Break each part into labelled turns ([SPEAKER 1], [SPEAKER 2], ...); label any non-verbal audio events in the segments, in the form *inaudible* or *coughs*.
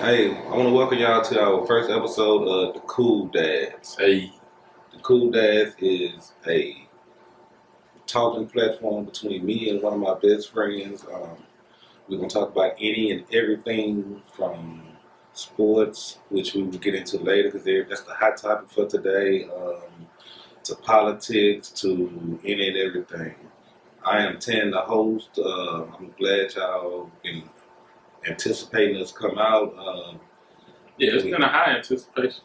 [SPEAKER 1] Hey, I want to welcome y'all to our first episode of The Cool Dads.
[SPEAKER 2] Hey,
[SPEAKER 1] The Cool Dads is a talking platform between me and one of my best friends. Um, we're going to talk about any and everything from sports, which we will get into later because that's the hot topic for today, um, to politics, to any and everything. I am Tan, the host. Uh, I'm glad y'all been anticipating us come out. Uh,
[SPEAKER 2] yeah, it's been a high anticipation.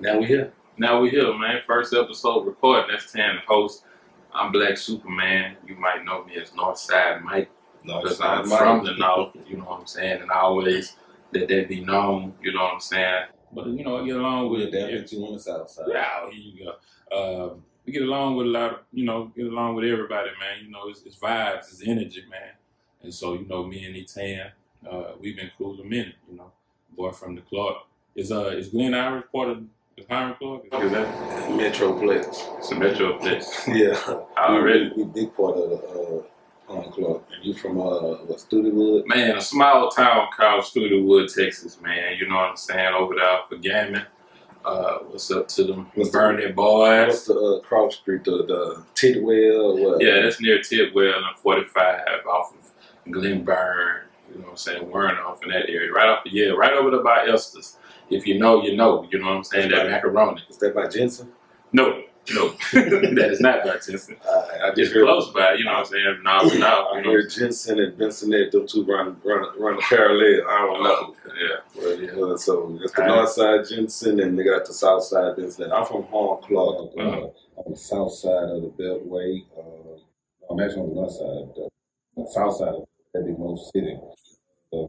[SPEAKER 1] now we here.
[SPEAKER 2] Now we here, man. First episode recording. That's Tan, the host. I'm Black Superman. You might know me as Northside Mike
[SPEAKER 1] No,
[SPEAKER 2] because I'm from the North. You know what I'm saying? And I always let that be known. You know what I'm saying? But you know, I get along with
[SPEAKER 1] Damn it, you on the south side.
[SPEAKER 2] Yeah, here you go. Um, we get along with a lot of, you know, get along with everybody, man. You know, it's, it's vibes, it's energy, man. And so, you know, me and Etan, uh, we've been cool a minute, you know. Boy from the Clark. Is uh is Glen Irish part of the Hiram Clark? Is that
[SPEAKER 1] Metroplex.
[SPEAKER 2] it's a metro place. *laughs*
[SPEAKER 1] Yeah.
[SPEAKER 2] Already.
[SPEAKER 1] We, we big part of the uh, Home Club. And you from uh, what, Studewood?
[SPEAKER 2] Man, a small town called Studewood, Texas, man. You know what I'm saying? Over there for Gammon. Uh, what's up to them?
[SPEAKER 1] What's the-
[SPEAKER 2] Burning boys.
[SPEAKER 1] What's the uh, Cross Street, the, the Tidwell what?
[SPEAKER 2] Yeah, that's near Tidwell and 45 off of Glenburn. You know what I'm saying? Warren off in that area. Right off the, yeah, right over there by Estes. If you know, you know. You know what I'm saying? That macaroni.
[SPEAKER 1] Is that by Jensen?
[SPEAKER 2] No, no. *laughs* that is not by Jensen.
[SPEAKER 1] I, I
[SPEAKER 2] It's
[SPEAKER 1] just heard,
[SPEAKER 2] close by, you know what I'm saying? No, no,
[SPEAKER 1] I
[SPEAKER 2] you know.
[SPEAKER 1] heard Jensen and Bensonette, them two run, run, run parallel. I don't know.
[SPEAKER 2] Yeah.
[SPEAKER 1] Well, yeah, so it's the
[SPEAKER 2] Alright.
[SPEAKER 1] north side Jensen and they got the south side Bensonette. I'm from Hiram Clark, uh,
[SPEAKER 2] Uh-huh.
[SPEAKER 1] on the south side of the Beltway. Uh, I'm actually on the north side, the, the south side of Heavy Most City. Uh,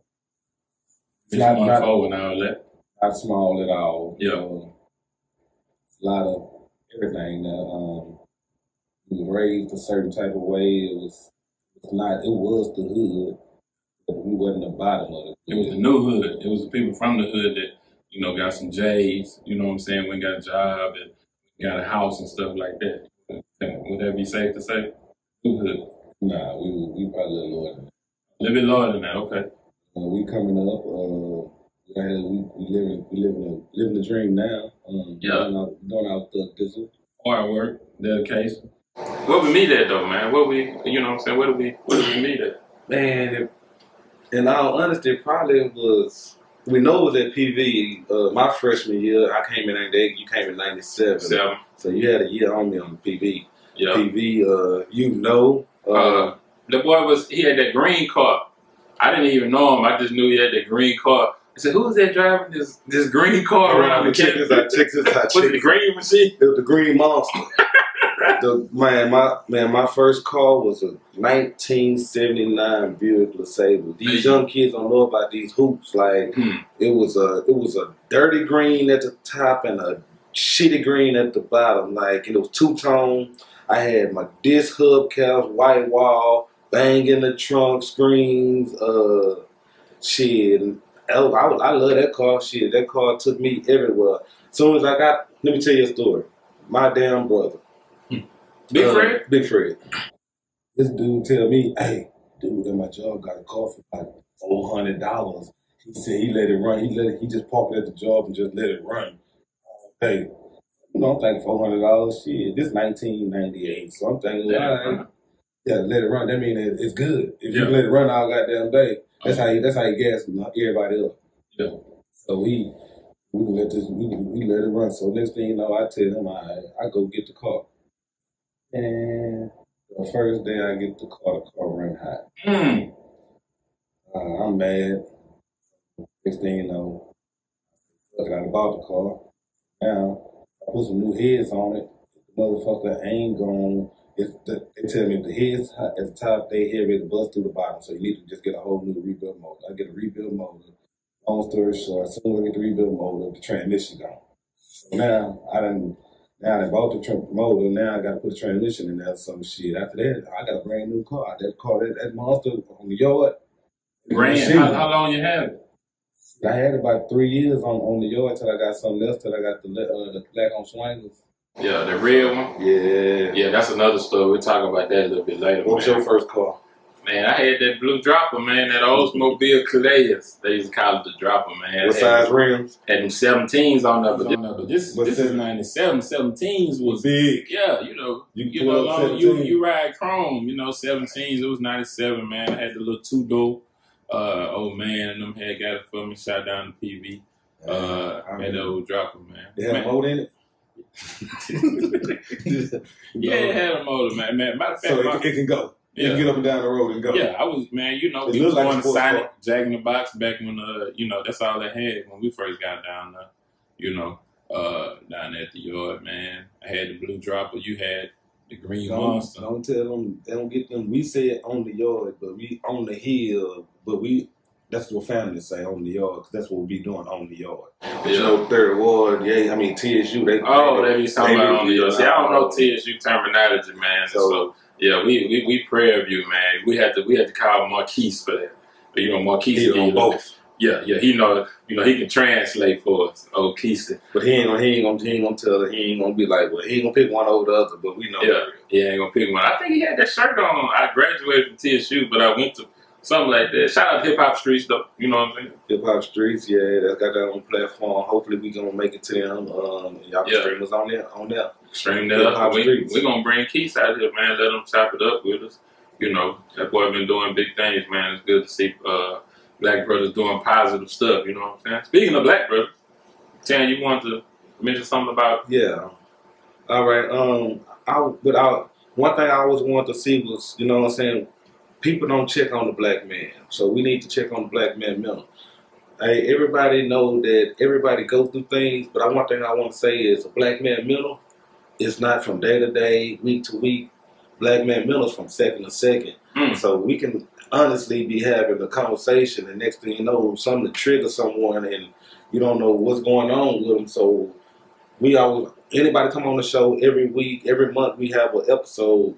[SPEAKER 2] It's
[SPEAKER 1] not, not,
[SPEAKER 2] forward and all that.
[SPEAKER 1] not small at all.
[SPEAKER 2] Yeah.
[SPEAKER 1] Uh, a lot of everything. Uh, um, we raised a certain type of way. It was, it's not. It was the hood, but we wasn't the bottom of it.
[SPEAKER 2] It was the new hood. It was the people from the hood that, you know, got some J's, you know what I'm saying, went got a job and got a house and stuff like that. Would that be safe to say? New hood.
[SPEAKER 1] Nah, we we probably a little lower than that.
[SPEAKER 2] A little bit lower than that, okay.
[SPEAKER 1] Uh, we coming up. Uh, yeah, we we living we living a living the dream now. Um,
[SPEAKER 2] Yeah.
[SPEAKER 1] doing our, doing our thug dizzle.
[SPEAKER 2] Hard work, dedication. Where we meet at though, man? Where we, you know what I'm saying? Where do we, where do we meet at?
[SPEAKER 1] Man, it, in all honesty, it probably was. We know it was at PV. Uh, my freshman year, I came in '98. You came in '97,
[SPEAKER 2] Seven.
[SPEAKER 1] so you had a year on me on the PV.
[SPEAKER 2] Yeah.
[SPEAKER 1] PV, uh, you know, uh,
[SPEAKER 2] Uh, the boy was, he had that green car. I didn't even know him. I just knew he had that green car. I said, who's that driving this, this green car around the
[SPEAKER 1] check this out, check this
[SPEAKER 2] Was it the green machine?
[SPEAKER 1] It was the Green Monster. *laughs* the man, my man, my first car was a 1979 Buick LeSabre. These young kids don't know about these hoops. Like
[SPEAKER 2] Hmm.
[SPEAKER 1] it was a it was a dirty green at the top and a shitty green at the bottom. Like it was two tone. I had my disc hubcaps, white wall, bang in the trunk, screens, uh, shit. Oh, I, I love that car. Shit, that car took me everywhere. As soon as I got, let me tell you a story. My damn brother,
[SPEAKER 2] Big
[SPEAKER 1] uh,
[SPEAKER 2] Fred?
[SPEAKER 1] Big Fred. This dude tell me, hey, dude at my job got a car for like four hundred dollars. He said he let it run. He let it, he just parked it at the job and just let it run. Hey, you know, I'm thinking four hundred dollars. Shit, this nineteen ninety eight. So I'm thinking,
[SPEAKER 2] Yeah.
[SPEAKER 1] all right, yeah, let it run. That means it, it's good. If you let it run all goddamn day, that's how you that's how you gas everybody up.
[SPEAKER 2] Yeah.
[SPEAKER 1] So we we can let this we can, we let it run. So next thing you know, I tell him I I go get the car. And the first day I get the car, the car run hot.
[SPEAKER 2] Mm.
[SPEAKER 1] Uh, I'm mad. Next thing you know, fuck it, I bought the car. Now I put some new heads on it. The motherfucker ain't gonna. It's the, they tell me if the heads at the top, they head ready to bust through the bottom. So you need to just get a whole new rebuild motor. I get a rebuild motor. Long story short, as soon as I get the rebuild motor, the transmission gone. So now I done now I bought the tra- motor. Now I got to put the transmission in there. Some shit. After that, I got a brand new car. That car, that, that monster on the yard. Machine.
[SPEAKER 2] How, how long you had it?
[SPEAKER 1] I had about three years on, on the yard till I got something else. Till I got the uh, the black on swingers.
[SPEAKER 2] Yeah, the red one.
[SPEAKER 1] Yeah.
[SPEAKER 2] Yeah, that's another story. We'll talk about that a little bit later.
[SPEAKER 1] What was your first car?
[SPEAKER 2] Man, I had that blue dropper, man, that Oldsmobile Cutlass. They used to call it the dropper, man.
[SPEAKER 1] What
[SPEAKER 2] Had-
[SPEAKER 1] size rims?
[SPEAKER 2] Had them 17s on there, but,
[SPEAKER 1] On
[SPEAKER 2] this, but this, is 97. 17s was,
[SPEAKER 1] big.
[SPEAKER 2] yeah, you know,
[SPEAKER 1] You
[SPEAKER 2] you know, long, you you ride chrome, you know, 17s. It was 97, man. I had the little two door. Uh, old man, them had got it for me, shot down the PV. Uh,
[SPEAKER 1] I
[SPEAKER 2] had the
[SPEAKER 1] mean,
[SPEAKER 2] old dropper, man.
[SPEAKER 1] They had
[SPEAKER 2] Man.
[SPEAKER 1] a motor in it. *laughs*
[SPEAKER 2] Yeah, it had a motor, man. man matter of fact,
[SPEAKER 1] So
[SPEAKER 2] my-
[SPEAKER 1] it, it can go. You
[SPEAKER 2] yeah.
[SPEAKER 1] can get up and down the road and go.
[SPEAKER 2] Yeah, I was man. You know,
[SPEAKER 1] It
[SPEAKER 2] we was
[SPEAKER 1] looked like
[SPEAKER 2] going
[SPEAKER 1] a
[SPEAKER 2] to
[SPEAKER 1] sports
[SPEAKER 2] Sonic. Jack in the Box back when uh, you know, that's all they had when we first got down there. You know, uh, down at the yard, man. I had the blue dropper. You had the green
[SPEAKER 1] Don't,
[SPEAKER 2] monster.
[SPEAKER 1] don't tell them. They don't get them. We said on the yard, but we on the hill. But we. That's what families say on the yard. 'cause that's what we be doing on the yard. But you know, third ward. Yeah, I mean TSU. They.
[SPEAKER 2] Oh, they be talking
[SPEAKER 1] they
[SPEAKER 2] about on the yard. See, I don't know TSU terminology, man. So,
[SPEAKER 1] So
[SPEAKER 2] yeah, we, we we pray of you, man. We had to we had to call Marquise for that. But you know, Marquise,
[SPEAKER 1] he on
[SPEAKER 2] he-
[SPEAKER 1] both.
[SPEAKER 2] yeah, yeah, he know, you know, he can translate for us. Oh, Keisha.
[SPEAKER 1] But he ain't gonna. He ain't gonna. He ain't gonna tell. her- He ain't gonna be like. Well, he ain't gonna pick one over the other. But we know.
[SPEAKER 2] Yeah. He ain't gonna pick one. I think he had that shirt on. I graduated from TSU, but I went to something like that. Shout out to Hip Hop Streets though. You know what I'm saying?
[SPEAKER 1] Hip Hop Streets, yeah, that's got that on platform. Hopefully, we gonna make it to them. Um, y'all can
[SPEAKER 2] Yeah.
[SPEAKER 1] stream us on there. On there.
[SPEAKER 2] Stream that up. We we gonna bring Keith out here, man. Let him chop it up with us. You know, that boy been doing big things, man. It's good to see uh, black brothers doing positive stuff. You know what I'm saying? Speaking of black brothers, Tan, you want to mention something about?
[SPEAKER 1] Yeah. All right. Um, I but I one thing I always wanted to see was, you know what I'm saying, people don't check on the black man. So we need to check on the black man mental. Hey, everybody know that everybody go through things, but I one thing I want to say is a black man mental is not from day to day, week to week. Black man mental is from second to second.
[SPEAKER 2] Mm.
[SPEAKER 1] So we can honestly be having a conversation, and next thing you know, something to trigger someone, and you don't know what's going on with them. So we always anybody come on the show every week, every month we have an episode.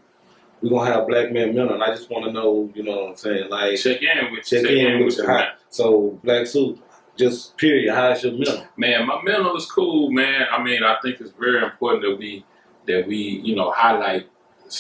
[SPEAKER 1] We're gonna have Black Man Mental, and I just want to know, you know what I'm saying, like
[SPEAKER 2] Check in with
[SPEAKER 1] check in with
[SPEAKER 2] you,
[SPEAKER 1] your high. So Black Suit, just period, how's your mental?
[SPEAKER 2] Man, my mental is cool, man. I mean, I think it's very important that we that we you know highlight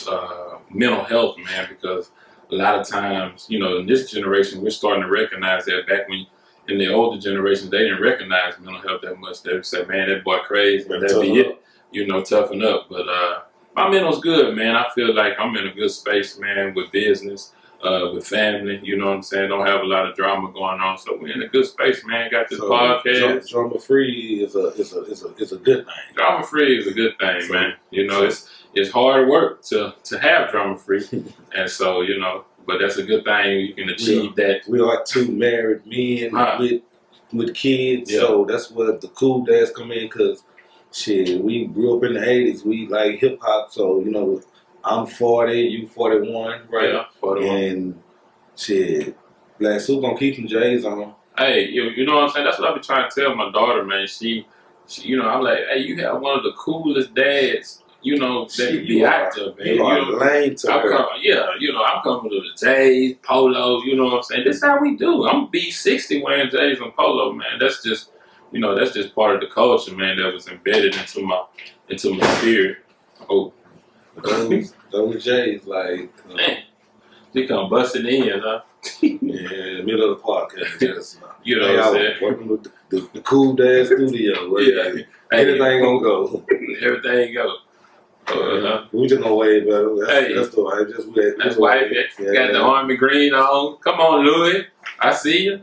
[SPEAKER 2] uh, mental health, man, because a lot of times, you know, in this generation, we're starting to recognize that. Back when in the older generations, they didn't recognize mental health that much. They would say, "Man, that boy crazy," and that'd be
[SPEAKER 1] Toughen
[SPEAKER 2] it. You know, toughen up. But uh, my mental's good, man. I feel like I'm in a good space, man, with business. Uh, with family, you know what I'm saying? Don't have a lot of drama going on, so we're in a good space, man. Got this
[SPEAKER 1] So,
[SPEAKER 2] podcast.
[SPEAKER 1] dra- drama free is a is a is a is a good thing.
[SPEAKER 2] Drama free is a good thing,
[SPEAKER 1] So-
[SPEAKER 2] man. You know, it's it's hard work to to have drama free, *laughs* and so you know, but that's a good thing. You can achieve that.
[SPEAKER 1] We are two married men
[SPEAKER 2] Huh.
[SPEAKER 1] with with kids,
[SPEAKER 2] Yeah.
[SPEAKER 1] so that's where the cool dads come in. Cause shit, we grew up in the '80s. We like hip hop, so you know, I'm 40, you 41, right?
[SPEAKER 2] Yeah, for the
[SPEAKER 1] And shit, Black Suit gonna keep some J's on.
[SPEAKER 2] Hey, you, you know what I'm saying? That's what I be trying to tell my daughter, man. She, she, you know, I'm like, hey, you have one of the coolest dads, you know, that could be there, man.
[SPEAKER 1] You
[SPEAKER 2] You
[SPEAKER 1] are
[SPEAKER 2] know,
[SPEAKER 1] lame to
[SPEAKER 2] I'm
[SPEAKER 1] her.
[SPEAKER 2] com- yeah, you know, I'm coming to the J's, polo, you know what I'm saying? This is how we do. I'm B60 wearing J's and polo, man. That's just, you know, that's just part of the culture, man, that was embedded into my into my spirit. Oh,
[SPEAKER 1] Those, those J's, like, uh,
[SPEAKER 2] man. She come busting in, huh?
[SPEAKER 1] yeah, middle of the podcast. Just,
[SPEAKER 2] You know what
[SPEAKER 1] I
[SPEAKER 2] I'm
[SPEAKER 1] was
[SPEAKER 2] saying?
[SPEAKER 1] working with the, the, the cool dad studio. Where
[SPEAKER 2] Yeah. *laughs*
[SPEAKER 1] Anything gonna go. *laughs*
[SPEAKER 2] Everything go. Uh,
[SPEAKER 1] we just gonna wave, but that's,
[SPEAKER 2] Hey.
[SPEAKER 1] that's the way. Just we,
[SPEAKER 2] that's why
[SPEAKER 1] Yeah.
[SPEAKER 2] got the army green on. Come on, Louis. I see you.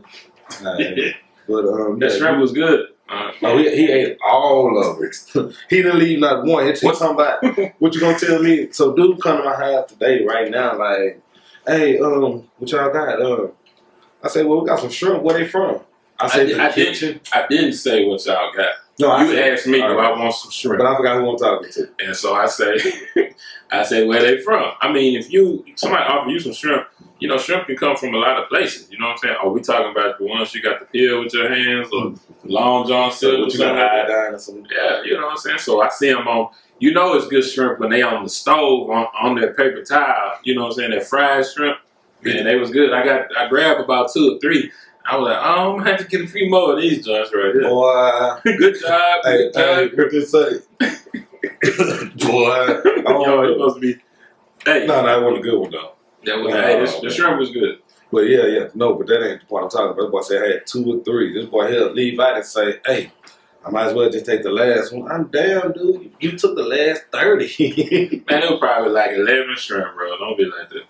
[SPEAKER 2] *laughs*
[SPEAKER 1] But um,
[SPEAKER 2] That
[SPEAKER 1] yeah,
[SPEAKER 2] shrimp was good. Uh,
[SPEAKER 1] Oh, he, he ate all of it. *laughs* he didn't leave not one. It's
[SPEAKER 2] What-
[SPEAKER 1] talking about what you gonna tell me? So, dude, come to my house today, right now, like, hey, um, what y'all got? Um, I said, well, we got some shrimp. Where they from? I said,
[SPEAKER 2] I did-
[SPEAKER 1] kitchen.
[SPEAKER 2] I didn't say what y'all got.
[SPEAKER 1] No, I
[SPEAKER 2] you
[SPEAKER 1] said,
[SPEAKER 2] asked me, do
[SPEAKER 1] all
[SPEAKER 2] I want some shrimp?
[SPEAKER 1] but I forgot who I'm talking to.
[SPEAKER 2] And so I say, *laughs* I say, where they from? I mean, if you somebody offer you some shrimp, you know, shrimp can come from a lot of places. You know what I'm saying? Are we talking about the ones you got to peel with your hands, or Long John Silver?
[SPEAKER 1] what you got or something?
[SPEAKER 2] Yeah, you know what I'm saying. So I see them on. You know, it's good shrimp when they on the stove on, on their paper towel. You know what I'm saying? That fried shrimp. Man, they was good. I got I grabbed about two or three. I was like, oh, I'm gonna have to get a few more of these joints right here.
[SPEAKER 1] Boy, *laughs*
[SPEAKER 2] good job,
[SPEAKER 1] hey,
[SPEAKER 2] good
[SPEAKER 1] hey,
[SPEAKER 2] job.
[SPEAKER 1] what this say? *coughs* Boy,
[SPEAKER 2] Yo, it's supposed to be. Hey,
[SPEAKER 1] no, that wasn't a good one though.
[SPEAKER 2] That was
[SPEAKER 3] Wow.
[SPEAKER 2] hey, this, the shrimp was good.
[SPEAKER 3] But yeah, yeah, no, but that ain't the point I'm talking about. This boy said I had two or three. This boy he'll leave out and say, hey, I might as well just take the last one. I'm down, dude. You, you took the last 30. *laughs*
[SPEAKER 2] Man, it was probably like eleven shrimp, bro. Don't be like that.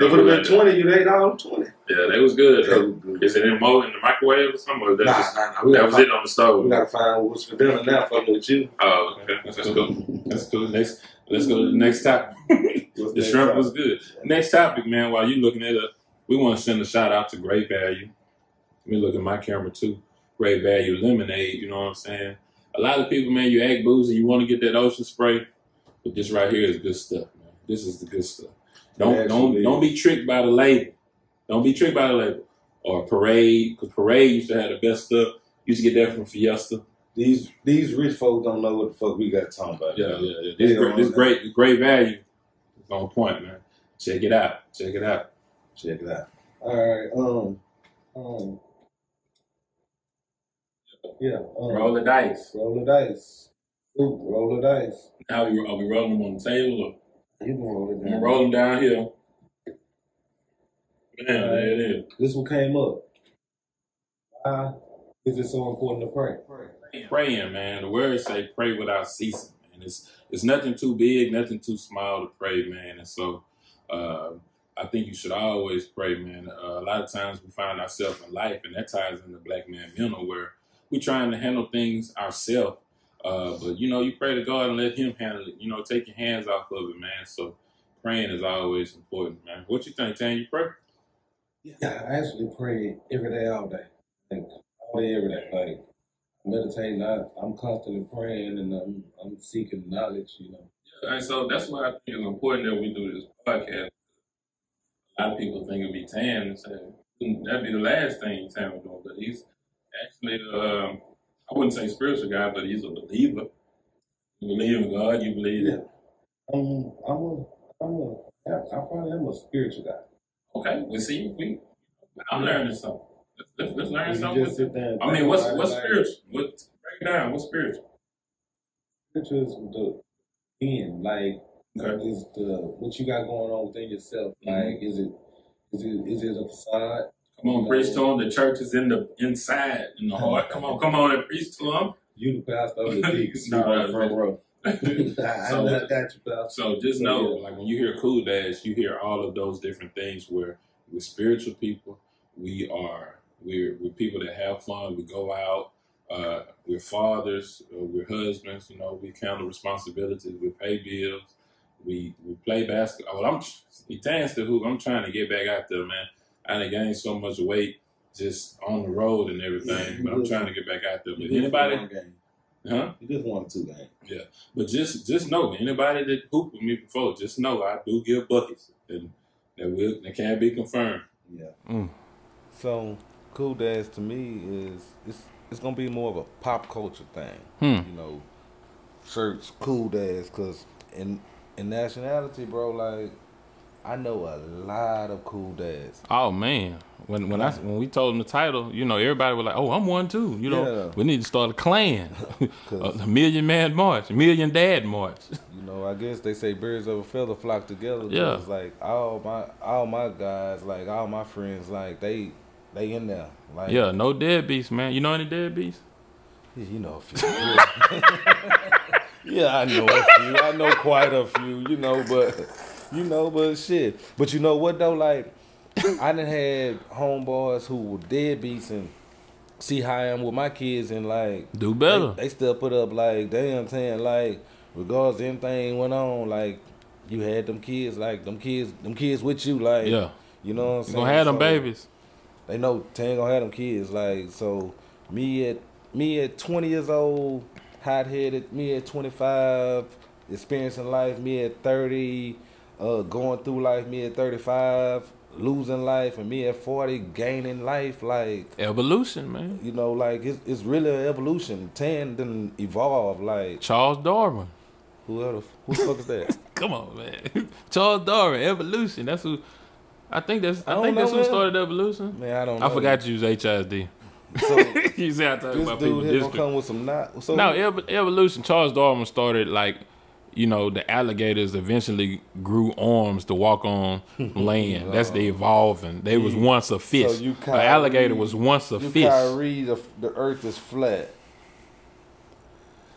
[SPEAKER 3] It would have been 20. You ate all 20.
[SPEAKER 2] Yeah, they was good.
[SPEAKER 3] That was good.
[SPEAKER 2] Is it in mold in the microwave or something? Or
[SPEAKER 3] Nah,
[SPEAKER 2] just,
[SPEAKER 3] nah, nah. We
[SPEAKER 2] that was
[SPEAKER 3] find,
[SPEAKER 2] it on the stove.
[SPEAKER 3] we gotta find what's for dinner now fucking with you.
[SPEAKER 2] Oh, okay. That's cool. That's cool. Next, let's go to the next topic. *laughs* The
[SPEAKER 3] that
[SPEAKER 2] shrimp
[SPEAKER 3] topic?
[SPEAKER 2] was good. Next topic, man. While you looking at it, we want to send a shout out to Great Value. Let me look at my camera too. Great Value Lemonade. You know what I'm saying? A lot of people, man, you act boozy, you want to get that ocean spray, but this right here is good stuff, man. This is the good stuff. Don't don't
[SPEAKER 3] actually
[SPEAKER 2] don't be tricked by the label. Don't be tricked by the label or Parade, because Parade used to have the best stuff. Used to get that from Fiesta.
[SPEAKER 3] These these rich folks don't know what the fuck we got talking about.
[SPEAKER 2] Yeah, yeah, yeah. This,
[SPEAKER 3] Yeah,
[SPEAKER 2] great, this great, great value. It's on point, man. Check it out. Check it out.
[SPEAKER 3] Check it out. All right. Um. Um. Yeah. Um,
[SPEAKER 2] Roll the dice.
[SPEAKER 3] Roll the dice. Ooh, roll the dice.
[SPEAKER 2] How we are we rolling them on the table or
[SPEAKER 3] You can roll it
[SPEAKER 2] I'm
[SPEAKER 3] down.
[SPEAKER 2] gonna roll them down here? Man, there it is.
[SPEAKER 3] This one came up. Why is it so important to pray?
[SPEAKER 2] Praying, man. The words say pray without ceasing, man. It's it's nothing too big, nothing too small to pray, man. And so uh, I think you should always pray, man. Uh, a lot of times we find ourselves in life, and that ties into black man mental, where we're trying to handle things ourselves. Uh, but you know, you pray to God and let Him handle it. You know, take your hands off of it, man. So praying is always important, man. What you think, Tan? You pray?
[SPEAKER 3] Yeah, I actually pray every day, all day. Like, all day, every day. Like, meditating, I, I'm constantly praying and I'm, I'm seeking knowledge, you know.
[SPEAKER 2] And so that's why I think it's important that we do this podcast. A lot of people think it'd be Tan and say that'd be the last thing Tan would do, but he's actually um, I wouldn't say spiritual guy, but he's a believer. You believe in God, you believe
[SPEAKER 3] Yeah. I'm, I'm a, I'm a, I probably am a spiritual guy.
[SPEAKER 2] Okay, we see we I'm learning something. Let's, let's, learn
[SPEAKER 3] You
[SPEAKER 2] something.
[SPEAKER 3] just sit there
[SPEAKER 2] I mean, what's what's
[SPEAKER 3] like,
[SPEAKER 2] spiritual? What break it down? What's spiritual?
[SPEAKER 3] Spiritual is the being, like,
[SPEAKER 2] Okay.
[SPEAKER 3] is the what you got going on within yourself.
[SPEAKER 2] Mhm.
[SPEAKER 3] Like, is it is it is it a facade?
[SPEAKER 2] Come on, preach to them. The church is in the inside, in the heart. Come on, come on, and preach to them.
[SPEAKER 3] You the pastor of the *laughs* deacon.
[SPEAKER 2] No,
[SPEAKER 3] you
[SPEAKER 2] no,
[SPEAKER 3] the front row. *laughs* I,
[SPEAKER 2] So-
[SPEAKER 3] I got you, pastor.
[SPEAKER 2] So just know, like when you hear Cool Dads, you hear all of those different things where we're spiritual people. We are we're we're people that have fun. We go out. Uh, we're fathers. Uh, we're husbands. You know, we count handle responsibilities. We pay bills. We we play basketball. Well, I'm he tends to hoop. I'm trying to get back out there, man. I done gained so much weight just on the road and everything,
[SPEAKER 3] Yeah,
[SPEAKER 2] but I'm trying to get back out there.
[SPEAKER 3] You
[SPEAKER 2] But
[SPEAKER 3] just
[SPEAKER 2] anybody,
[SPEAKER 3] won game.
[SPEAKER 2] huh?
[SPEAKER 3] You just won two games.
[SPEAKER 2] Yeah, but just just know, anybody that hooped with me before, just know I do give buckets, and that will that can be confirmed.
[SPEAKER 3] Yeah.
[SPEAKER 1] Mm. So, cool dads to me is it's it's gonna be more of a pop culture thing.
[SPEAKER 4] Hmm.
[SPEAKER 1] You know, shirts, cool dads, cause in in nationality, bro, like I know a lot of cool dads.
[SPEAKER 4] Oh man, when when I when we told him the title, you know, everybody was like, "Oh, I'm one too." You know,
[SPEAKER 1] Yeah.
[SPEAKER 4] we need to start a clan, *laughs* *laughs* a million man march, a million dad march. *laughs*
[SPEAKER 1] you know, I guess they say birds of a feather flock together.
[SPEAKER 4] Yeah.
[SPEAKER 1] it's like all my all my guys, like all my friends, like they they in there. Like
[SPEAKER 4] Yeah, no deadbeats, man. You know any deadbeats?
[SPEAKER 1] Yeah, you know a few. yeah, I know a few. I know quite a few, you know, but you know, but shit. But you know what though? Like, I done had homeboys who were deadbeats and see how I am with my kids and like
[SPEAKER 4] Do better.
[SPEAKER 1] They, they still put up like damn saying like regardless anything went on, like you had them kids, like them kids them kids with you, like
[SPEAKER 4] yeah,
[SPEAKER 1] you know what I'm saying?
[SPEAKER 4] gonna have them
[SPEAKER 1] So-
[SPEAKER 4] babies.
[SPEAKER 1] they know Tan gonna have them kids. Like so, me at me at 20 years old, hot headed. Me at 25, experiencing life. Me at 30, uh, going through life. Me at 35, losing life, and me at 40, gaining life. Like
[SPEAKER 4] Evolution, man.
[SPEAKER 1] you know, like it's it's really an evolution. Tan didn't evolve. Like
[SPEAKER 4] Charles Darwin.
[SPEAKER 1] whoever who the fuck is that? *laughs*
[SPEAKER 4] Come on, man. *laughs* Charles Darwin, evolution. That's who. I think that's. I,
[SPEAKER 1] I
[SPEAKER 4] think that's who
[SPEAKER 1] man.
[SPEAKER 4] started evolution.
[SPEAKER 1] Man, I don't.
[SPEAKER 4] I
[SPEAKER 1] know.
[SPEAKER 4] forgot to use HISD.
[SPEAKER 1] So *laughs*
[SPEAKER 4] you see, I talk
[SPEAKER 1] this
[SPEAKER 4] about people
[SPEAKER 1] dude here gonna come with some not. So
[SPEAKER 4] No, ev- evolution. Charles Darwin started like
[SPEAKER 2] you know, the alligators eventually grew arms to walk on *laughs* land. That's the evolving. They was once a fish.
[SPEAKER 1] you
[SPEAKER 2] An alligator was once a
[SPEAKER 1] You
[SPEAKER 2] fish.
[SPEAKER 1] Kyrie, the, the earth is flat.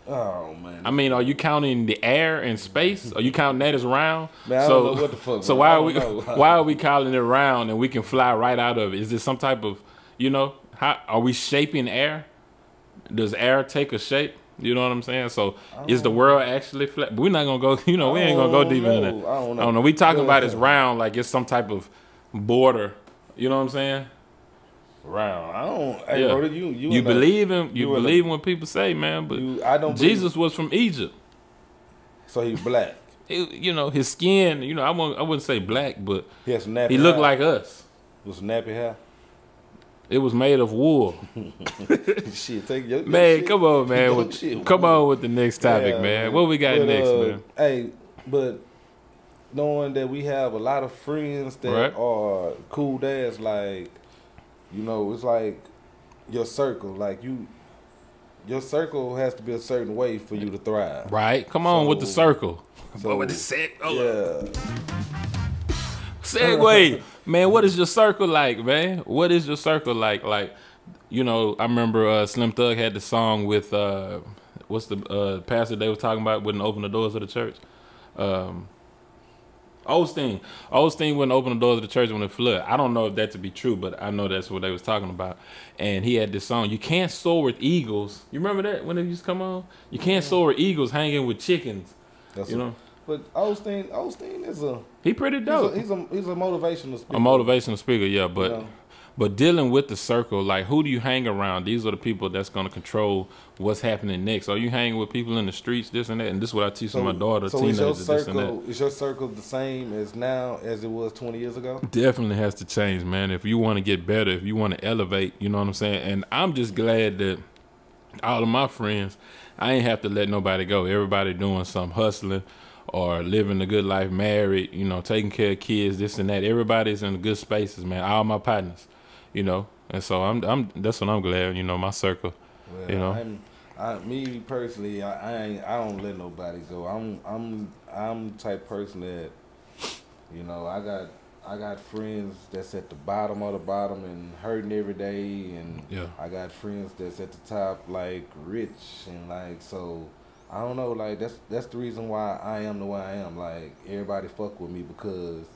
[SPEAKER 1] Oh man.
[SPEAKER 2] I mean, are you counting the air and space? Are you *laughs* counting that as round?
[SPEAKER 1] Man,
[SPEAKER 2] so,
[SPEAKER 1] what the fuck, *laughs*
[SPEAKER 2] So
[SPEAKER 1] man.
[SPEAKER 2] why are we why are we calling it round and we can fly right out of it? Is this some type of you know how are we shaping air? Does air take a shape? You know what I'm saying? So is the world actually flat? But we're not gonna go. *laughs* You know, we ain't gonna go deep into that.
[SPEAKER 1] I don't know.
[SPEAKER 2] I don't know. We talking about it's round like it's some type of border. You know what I'm saying?
[SPEAKER 1] round. I don't. Hey,
[SPEAKER 2] Yeah.
[SPEAKER 1] bro, you you,
[SPEAKER 2] You believe in you,
[SPEAKER 1] you
[SPEAKER 2] believe when people say, man. But
[SPEAKER 1] You, I don't. believe-
[SPEAKER 2] Jesus was from Egypt.
[SPEAKER 1] So he's black. *laughs*
[SPEAKER 2] it- you know, his skin, you know, I wouldn't, I wouldn't say black, but
[SPEAKER 1] He
[SPEAKER 2] he looked
[SPEAKER 1] hair.
[SPEAKER 2] like us.
[SPEAKER 1] was nappy hair.
[SPEAKER 2] It was made of wool. *laughs*
[SPEAKER 1] shit, take your, your
[SPEAKER 2] Man,
[SPEAKER 1] shit.
[SPEAKER 2] come on, man. With-
[SPEAKER 1] shit,
[SPEAKER 2] come
[SPEAKER 1] wool.
[SPEAKER 2] on with the next topic,
[SPEAKER 1] Yeah,
[SPEAKER 2] man. What we got
[SPEAKER 1] But,
[SPEAKER 2] next,
[SPEAKER 1] uh,
[SPEAKER 2] man?
[SPEAKER 1] Hey, but knowing that we have a lot of friends that
[SPEAKER 2] Right.
[SPEAKER 1] are cool dads, like you know, it's like your circle. Like you, your circle has to be a certain way for you to thrive.
[SPEAKER 2] Right? Come on with the circle. *laughs*
[SPEAKER 1] so-
[SPEAKER 2] But with the seg- oh,
[SPEAKER 1] Yeah,
[SPEAKER 2] segue, man. What is your circle like, man? What is your circle like? Like, you know, I remember uh, Slim Thug had the song with uh, what's the uh, pastor they was talking about wouldn't open the doors of the church. Um, Osteen. Osteen wouldn't open the doors of the church when it flooded. I don't know if that to be true, but I know that's what they was talking about. And he had this song, You Can't Soar with Eagles. You remember that when it used to come on? You can't soar with eagles hanging with chickens.
[SPEAKER 1] that's
[SPEAKER 2] You
[SPEAKER 1] a-
[SPEAKER 2] know?
[SPEAKER 1] But Osteen, Osteen is a
[SPEAKER 2] He pretty
[SPEAKER 1] he's
[SPEAKER 2] dope.
[SPEAKER 1] a, he's a he's a motivational speaker.
[SPEAKER 2] A motivational speaker, yeah, but
[SPEAKER 1] Yeah.
[SPEAKER 2] but dealing with the circle, like who do you hang around? These are the people that's gonna control what's happening next. Are you hanging with people in the streets, this and that? And this is what I teach my daughter,
[SPEAKER 1] so is your
[SPEAKER 2] teenagers, this and that.
[SPEAKER 1] circle is your circle the same as now as it was twenty years ago?
[SPEAKER 2] Definitely has to change, man. If you want to get better, if you want to elevate, you know what I'm saying? And I'm just glad that all of my friends, I ain't have to let nobody go. Everybody doing some hustling or living a good life, married, you know, taking care of kids, this and that. Everybody's in good spaces, man. All my partners, you know. And so I'm I'm that's what I'm glad, you know, my circle.
[SPEAKER 1] Well,
[SPEAKER 2] You know?
[SPEAKER 1] I'm, I, me personally, I, I ain't, I don't let nobody go. I'm, I'm, I'm the type person that, you know, I got, I got friends that's at the bottom of the bottom and hurting every day, and
[SPEAKER 2] Yeah.
[SPEAKER 1] I got friends that's at the top, like rich and like so. I don't know, like that's that's the reason why I am the way I am. Like everybody fuck with me because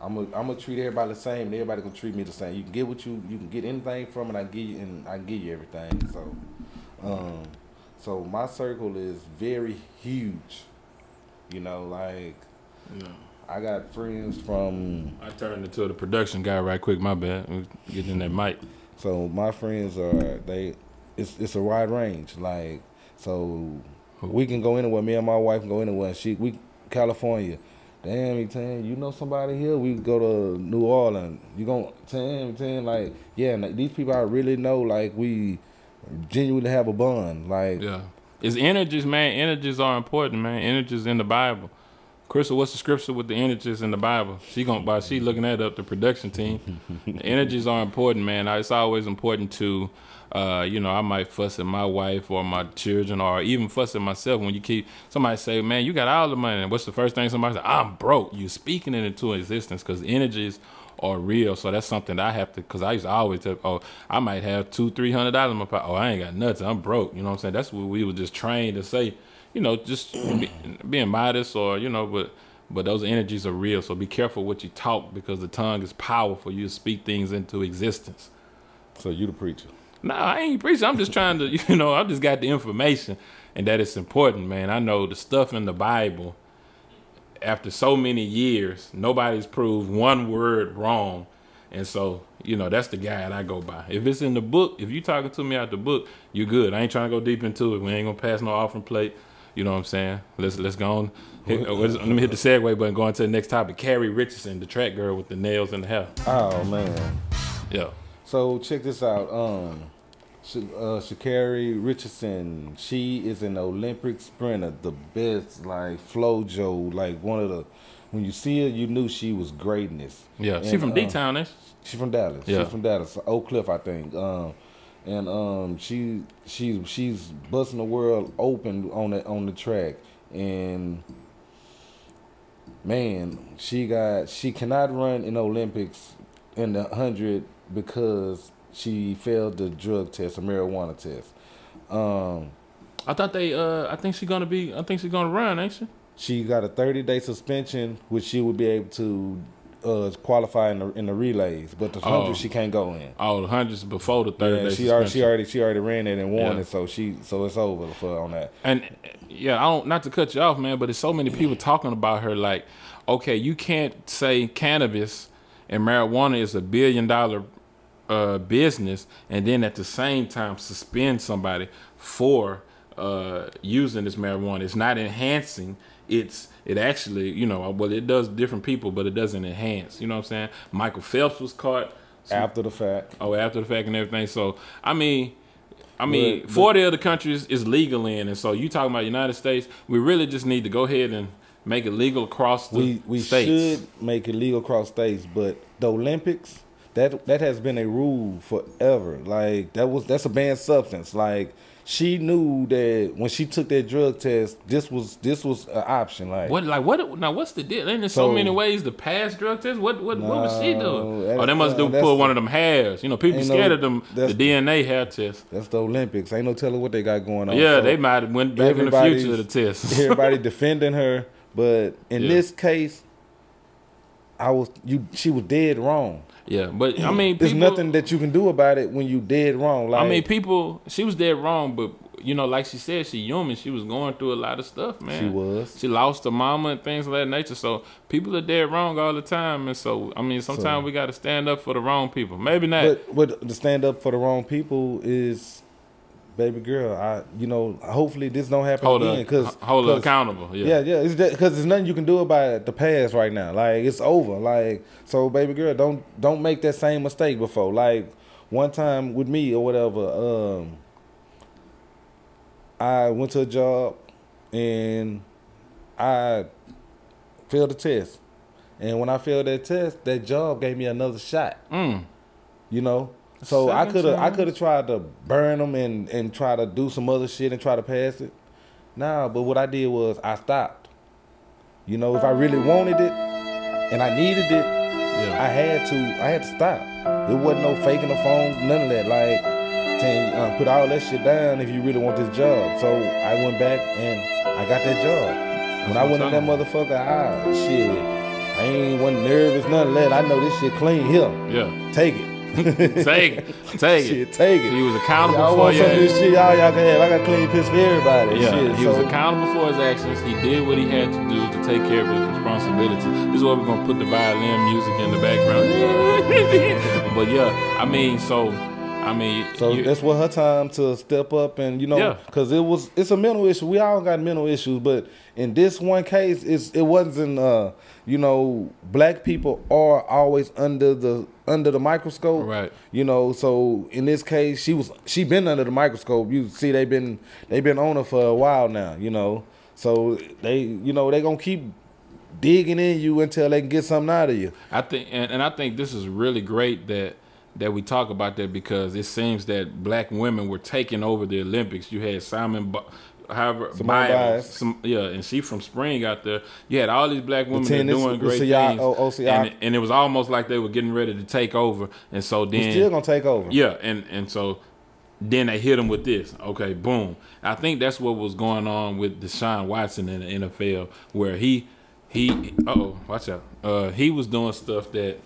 [SPEAKER 1] I'm a, I'm gonna treat everybody the same, and everybody gonna treat me the same. You can get what you you can get anything from it. I give you and I give you everything. So, um, so my circle is very huge. You know, like yeah. I got friends from
[SPEAKER 2] I turned into the production guy right quick, my bad. Getting in that mic.
[SPEAKER 1] So my friends are they it's it's a wide range. Like so we can go anywhere. Me and my wife can go anywhere. She we California. Damn, you you know somebody here? We go to New Orleans. You gon' saying saying like yeah. and these people I really know. Like we genuinely have a bond. Like
[SPEAKER 2] Yeah. It's energies, man. Energies are important, man. Energies in the Bible. Crystal, what's the scripture with the energies in the Bible? She going by she looking that up, the production team. the energies are important, man. It's always important to uh, you know, I might fuss at my wife or my children or even fuss at myself when you keep somebody say, Man, you got all the money. And what's the first thing somebody say? I'm broke. You speaking it into existence because energies are real. So that's something that I have to, because I used to always tell, oh, I might have two, three hundred dollars in my pocket. Oh, I ain't got nothing. I'm broke. You know what I'm saying? That's what we were just trained to say. You know, just be, being modest or you know, but but those energies are real. So be careful what you talk because the tongue is powerful. You speak things into existence.
[SPEAKER 1] so you the preacher.
[SPEAKER 2] No, I ain't preaching. I'm just trying to, *laughs* you know, I just got the information and that it's important, man. I know the stuff in the Bible, after so many years, nobody's proved one word wrong. And so, you know, that's the guide I go by. If it's in the book, if you're talking to me out the book, you're good. I ain't trying to go deep into it. We ain't gonna pass no offering plate. You know what I'm saying? Let's let's go on. Hit, uh, let's- me hit the segue button. Go on to the next topic. Carrie Richardson, the track girl with the nails in the hair.
[SPEAKER 1] Oh man.
[SPEAKER 2] Yeah.
[SPEAKER 1] So check this out. Um, uh, Sha'Carri Richardson. She is an Olympic sprinter, the best, like FloJo, like one of the. When you see her, you knew she was greatness.
[SPEAKER 2] Yeah. She from
[SPEAKER 1] uh,
[SPEAKER 2] D Town, is
[SPEAKER 1] She's from Dallas.
[SPEAKER 2] Yeah.
[SPEAKER 1] She's from Dallas, Oak Cliff, I think. Um, and um, she she she's busting the world open on the on the track. And man, she got she cannot run in Olympics in the hundred because she failed the drug test, a marijuana test. Um,
[SPEAKER 2] I thought they. Uh, I think she's gonna be. I think she's gonna run, ain't she?
[SPEAKER 1] she got a thirty day suspension, which she would be able to uh, qualify in the in the relays, but the hundred
[SPEAKER 2] Oh.
[SPEAKER 1] she can't go in.
[SPEAKER 2] Oh, the hundreds before the third
[SPEAKER 1] Yeah,
[SPEAKER 2] day.
[SPEAKER 1] she already she already she already ran it and won
[SPEAKER 2] Yeah.
[SPEAKER 1] it, so she so it's over for on that.
[SPEAKER 2] And yeah, I don't not to cut you off, man, but there's so many people talking about her. Like, okay, you can't say cannabis and marijuana is a billion dollar uh, business, and then at the same time suspend somebody for uh, using this marijuana. It's not enhancing. It's it actually, you know, well, it does different people, but it doesn't enhance. You know what I'm saying? Michael Phelps was caught.
[SPEAKER 1] After the fact,
[SPEAKER 2] Oh, after the fact and everything. So I mean, I mean,
[SPEAKER 1] But- but-
[SPEAKER 2] forty other countries is legal in, and so you talking about United States? We really just need to go ahead and make it legal across the
[SPEAKER 1] we we
[SPEAKER 2] states.
[SPEAKER 1] should make it legal across states, but the Olympics that that has been a rule forever. Like that was that's a banned substance. Like she knew that when she took that drug test, this was this was an option. Like
[SPEAKER 2] What like what now? What's the deal? Ain't there so,
[SPEAKER 1] So-
[SPEAKER 2] many ways to pass drug tests? What what what was she doing? Oh, they must do pull one of them hairs. You know, people scared
[SPEAKER 1] no-
[SPEAKER 2] of them the DNA hair test.
[SPEAKER 1] that's the Olympics. Ain't no telling what they got going on.
[SPEAKER 2] yeah,
[SPEAKER 1] So
[SPEAKER 2] they might have went back in the future to the test. *laughs* *laughs*
[SPEAKER 1] everybody defending her, but in
[SPEAKER 2] Yeah.
[SPEAKER 1] this case, I was you. She was dead wrong.
[SPEAKER 2] Yeah, but I mean,
[SPEAKER 1] There's nothing that you can do about it when you dead wrong. Like
[SPEAKER 2] I mean, people. She was dead wrong, but you know, like she said, she human. She was going through a lot of stuff, man.
[SPEAKER 1] she was.
[SPEAKER 2] She lost her mama and things of that nature. So people are dead wrong all the time, and so I mean, sometimes
[SPEAKER 1] So-
[SPEAKER 2] we got to stand up for the wrong people. Maybe not.
[SPEAKER 1] But but to stand up for the wrong people is, baby girl. I you know hopefully this don't happen
[SPEAKER 2] hold
[SPEAKER 1] again because
[SPEAKER 2] hold her accountable. Yeah.
[SPEAKER 1] Yeah, yeah, because there's nothing you can do about the past right now. Like it's over. Like so, baby girl, don't don't make that same mistake before. Like one time with me or whatever, um, I went to a job and I failed the test. And when I failed that test, that job gave me another shot.
[SPEAKER 2] Mm.
[SPEAKER 1] You know, so I could have I could have tried to burn them and and try to do some other shit and try to pass it. Nah, but what I did was I stopped. You know, if I really wanted it and I needed it,
[SPEAKER 2] Yeah.
[SPEAKER 1] I had to I had to stop. There wasn't no faking the phone, none of that. Like, saying, uh, put all that shit down if you really want this job. So I went back and I got that job. When I went in that motherfucker, ah shit, I ain't wasn't nervous, none of that. I know this shit clean here.
[SPEAKER 2] Yeah.
[SPEAKER 1] Take it.
[SPEAKER 2] Take it. Take it.
[SPEAKER 1] Shit, take it.
[SPEAKER 2] He was accountable
[SPEAKER 1] Y'all
[SPEAKER 2] for
[SPEAKER 1] want some this shit, y'all, y'all can have. I got clean piss for everybody.
[SPEAKER 2] Yeah,
[SPEAKER 1] shit,
[SPEAKER 2] he
[SPEAKER 1] so,
[SPEAKER 2] was accountable for his actions. He did what he had to do to take care of his responsibilities. This is why we're gonna put the violin music in the background. *laughs* but yeah, I mean, so I mean,
[SPEAKER 1] So
[SPEAKER 2] you-
[SPEAKER 1] that's what her time to step up and you know,
[SPEAKER 2] Yeah.
[SPEAKER 1] because it was it's a mental issue. We all got mental issues, but in this one case, it's it wasn't. uh You know, black people are always under the under the microscope,
[SPEAKER 2] Right.
[SPEAKER 1] You know, so in this case, she was she been under the microscope. You see, they've been they've been on her for a while now. You know, so they you know they gonna keep digging in you until they can get something out of you.
[SPEAKER 2] I think, and, and I think this is really great that that we talk about that because it seems that black women were taking over the Olympics. You had Simone, Bi- however, Biles, some, yeah, and she from Spring out there. You had all these black women that
[SPEAKER 1] tennis,
[SPEAKER 2] doing great
[SPEAKER 1] Sia-
[SPEAKER 2] things,
[SPEAKER 1] O- Osia-
[SPEAKER 2] and, and it was almost like they were getting ready to take over. And so then, We're
[SPEAKER 1] still gonna take over.
[SPEAKER 2] yeah, and and so then they hit him with this. Okay, boom. I think that's what was going on with Deshaun Watson in the NFL, where he he oh watch out. Uh, he was doing stuff that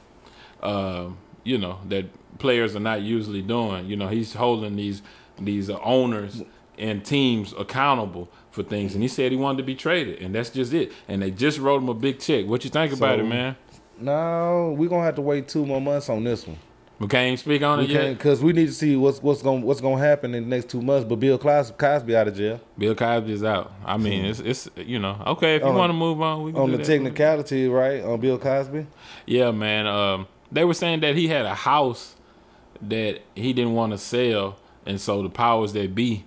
[SPEAKER 2] um, you know that players are not usually doing. You know, he's holding these these owners and teams accountable for things, and he said he wanted to be traded, and that's just it. And they just wrote him a big check. What you think about it, man?
[SPEAKER 1] No, we're gonna have to wait two more months on this one.
[SPEAKER 2] We can't speak on
[SPEAKER 1] We
[SPEAKER 2] it yet.
[SPEAKER 1] because we need to see what's what's gonna what's gonna happen in the next two months. But Bill Cos- Cosby out of jail
[SPEAKER 2] Bill Cosby's out. I mean, it's it's you know okay if you want to move on. We can
[SPEAKER 1] on the
[SPEAKER 2] that.
[SPEAKER 1] technicality, right? On Bill Cosby.
[SPEAKER 2] Yeah, man. Um, they were saying that he had a house that he didn't want to sell, and so the powers that be,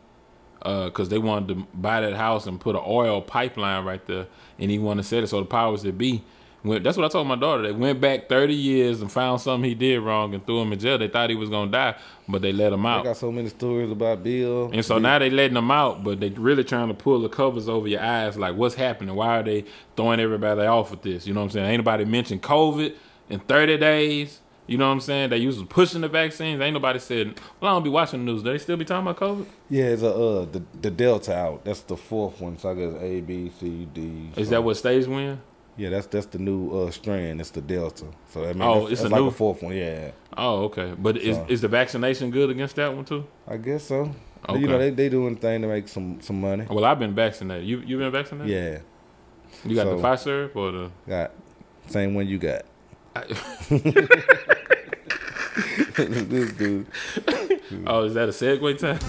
[SPEAKER 2] uh, because they wanted to buy that house and put an oil pipeline right there, and he wanted to sell it. So the powers that be went, that's what I told my daughter. They went back 30 years and found something he did wrong and threw him in jail. They thought he was gonna die, but they let him out.
[SPEAKER 1] I got so many stories about Bill.
[SPEAKER 2] And so now they letting him out, but they really trying to pull the covers over your eyes. Like, what's happening? Why are they throwing everybody off with this? You know what I'm saying? Ain't nobody mentioned COVID in 30 days. You know what I'm saying? They used to pushing the vaccines. Ain't nobody said, well, I don't be watching the news. They still be talking about COVID?
[SPEAKER 1] Yeah, it's a uh the, the Delta out. That's the fourth one. So I guess A, B, C, D.
[SPEAKER 2] Is
[SPEAKER 1] so-
[SPEAKER 2] that what stays when?
[SPEAKER 1] Yeah, that's that's the new uh strand. It's the Delta. So that means
[SPEAKER 2] Oh, it's
[SPEAKER 1] like
[SPEAKER 2] new-
[SPEAKER 1] a fourth one. Yeah,
[SPEAKER 2] Oh, okay. But is,
[SPEAKER 1] So-
[SPEAKER 2] is the vaccination good against that one too?
[SPEAKER 1] I guess so.
[SPEAKER 2] Okay.
[SPEAKER 1] You know, they they doing thing to make some some money.
[SPEAKER 2] Well, I've been vaccinated. You you been vaccinated?
[SPEAKER 1] Yeah,
[SPEAKER 2] You got the Pfizer or the?
[SPEAKER 1] got same one you got. *laughs* *laughs* *laughs* this dude.
[SPEAKER 2] Oh, is that a segue time?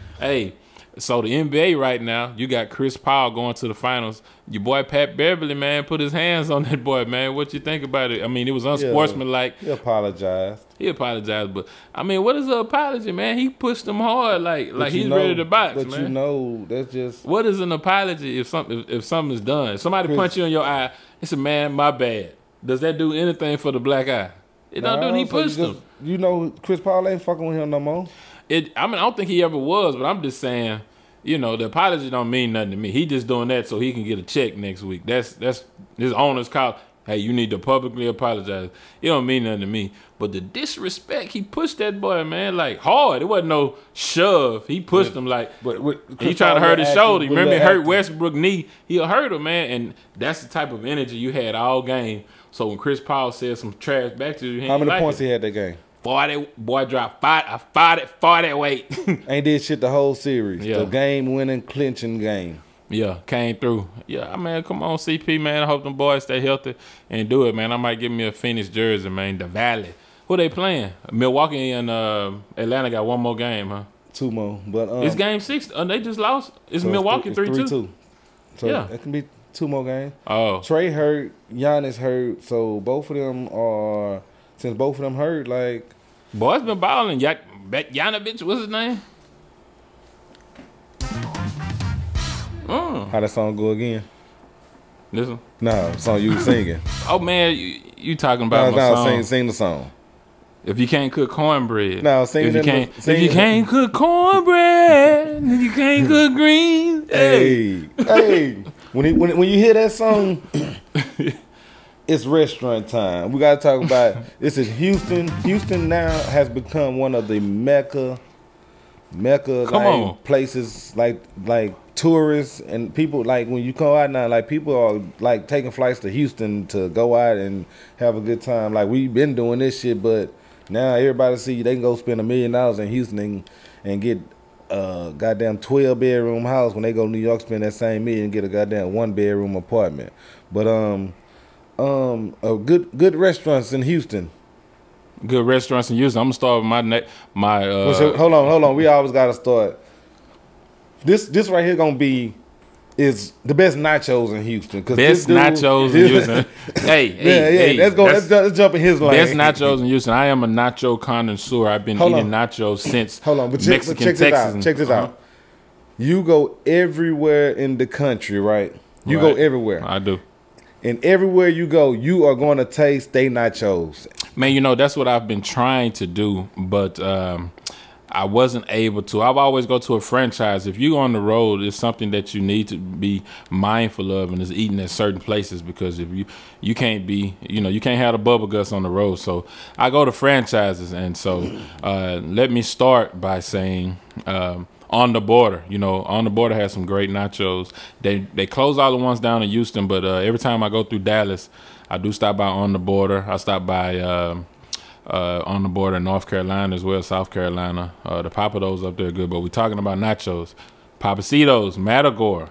[SPEAKER 2] *laughs* hey, so the NBA right now, you got Chris Paul going to the finals. Your boy Pat Beverley, man, put his hands on that boy, man. What you think about it? I mean, it was unsportsmanlike.
[SPEAKER 1] He apologized.
[SPEAKER 2] He apologized, but I mean, what is an apology, man? He pushed him hard, like like
[SPEAKER 1] But you
[SPEAKER 2] he's
[SPEAKER 1] know-
[SPEAKER 2] ready to box,
[SPEAKER 1] But
[SPEAKER 2] man.
[SPEAKER 1] you know, that's just
[SPEAKER 2] What is an apology if something if, if something is done? If somebody
[SPEAKER 1] Chris-
[SPEAKER 2] punch you in your eye, it's a man, my bad. Does that do anything for the black eye? It don't do. He
[SPEAKER 1] so you
[SPEAKER 2] pushed
[SPEAKER 1] just-
[SPEAKER 2] him.
[SPEAKER 1] You know, Chris Paul ain't fucking with him no more.
[SPEAKER 2] It. I mean, I don't think he ever was, but I'm just saying. You know, the apology don't mean nothing to me. He just doing that so he can get a check next week. That's that's his owner's call. Hey, you need to publicly apologize. It don't mean nothing to me. But the disrespect, he pushed that boy, man, like hard. It wasn't no shove. He pushed him like
[SPEAKER 1] But with,
[SPEAKER 2] he trying to hurt his
[SPEAKER 1] acting-
[SPEAKER 2] shoulder. Remember, he hurt. Westbrook knee. He'll hurt him, man. And that's the type of energy you had all game. So when Chris Paul said some trash back to you,
[SPEAKER 1] How many
[SPEAKER 2] like
[SPEAKER 1] points
[SPEAKER 2] it.
[SPEAKER 1] he had that game?
[SPEAKER 2] Forty boy dropped five. I fought it. Fought it. Wait. *laughs*
[SPEAKER 1] Ain't did shit the whole series.
[SPEAKER 2] Yeah.
[SPEAKER 1] The game winning clinching game.
[SPEAKER 2] yeah, came through. Yeah, I mean, come on, CP man. I hope them boys stay healthy and do it, man. I might give me a Phoenix jersey, man. The Valley. Who they playing? Milwaukee and uh, Atlanta got one more game, huh?
[SPEAKER 1] Two more. But um,
[SPEAKER 2] it's game six. Uh, they just lost. It's
[SPEAKER 1] so
[SPEAKER 2] Milwaukee
[SPEAKER 1] it's
[SPEAKER 2] three two.
[SPEAKER 1] two. So
[SPEAKER 2] Yeah.
[SPEAKER 1] it can be two more games.
[SPEAKER 2] Oh,
[SPEAKER 1] Trae hurt, Giannis hurt, so both of them are since both of them hurt, like
[SPEAKER 2] boys been balling. Yak, Bet Yanovich, what's his name? Mm,
[SPEAKER 1] how that song go again?
[SPEAKER 2] listen.
[SPEAKER 1] No, the song you singing. *laughs*
[SPEAKER 2] Oh man, you, you talking
[SPEAKER 1] no,
[SPEAKER 2] about my
[SPEAKER 1] no,
[SPEAKER 2] song?
[SPEAKER 1] sing sing the song.
[SPEAKER 2] If you can't cook cornbread,
[SPEAKER 1] No, sing
[SPEAKER 2] if you can't,
[SPEAKER 1] sing
[SPEAKER 2] if you can't cook cornbread, if you can't cook greens, hey.
[SPEAKER 1] Hey, hey. When, he, when when you hear that song, *coughs* it's restaurant time. We gotta talk about this is Houston. Houston now has become one of the mecca mecca like, places like like tourists and people like when you come out now like people are like taking flights to Houston to go out and have a good time. Like we've been doing this shit, but now everybody see they can go spend a million dollars in Houston and, and get a goddamn twelve bedroom house when they go to New York spend that same million and get a goddamn one bedroom apartment. But um um uh, good good restaurants in Houston.
[SPEAKER 2] good restaurants in Houston. I'm gonna start with my ne- my uh,
[SPEAKER 1] hold on, hold on. We always gotta start. This this right here gonna be is the best nachos in Houston. Cause
[SPEAKER 2] best
[SPEAKER 1] dude-
[SPEAKER 2] nachos in Houston. *laughs* hey,
[SPEAKER 1] Yeah,
[SPEAKER 2] hey,
[SPEAKER 1] yeah.
[SPEAKER 2] hey,
[SPEAKER 1] let's go. Let's, let's jump in his lane.
[SPEAKER 2] Best nachos in Houston. I am a nacho connoisseur. I've been
[SPEAKER 1] Hold
[SPEAKER 2] eating
[SPEAKER 1] on.
[SPEAKER 2] nachos since
[SPEAKER 1] Hold on, but check,
[SPEAKER 2] Mexican
[SPEAKER 1] check this
[SPEAKER 2] Texas.
[SPEAKER 1] out. Check this
[SPEAKER 2] Uh-huh.
[SPEAKER 1] out. You go everywhere in the country, right? You go everywhere,
[SPEAKER 2] I do.
[SPEAKER 1] and everywhere you go, you are going to taste they nachos.
[SPEAKER 2] Man, you know that's what I've been trying to do, but um, I wasn't able to. I've always go to a franchise. If you go on the road, it's something that you need to be mindful of, and it's eating at certain places because if you you can't be, you know, you can't have the bubble guts on the road. So I go to franchises, and so uh, let me start by saying. Um, on the border, you know, on the border has some great nachos. They they close all the ones down in Houston, but uh, every time I go through Dallas, I do stop by on the border. I stop by um, uh, on the border in North Carolina as well, South Carolina. Uh, the Pappadeaux up there good, but we're talking about nachos. Pappasito's, Matagor.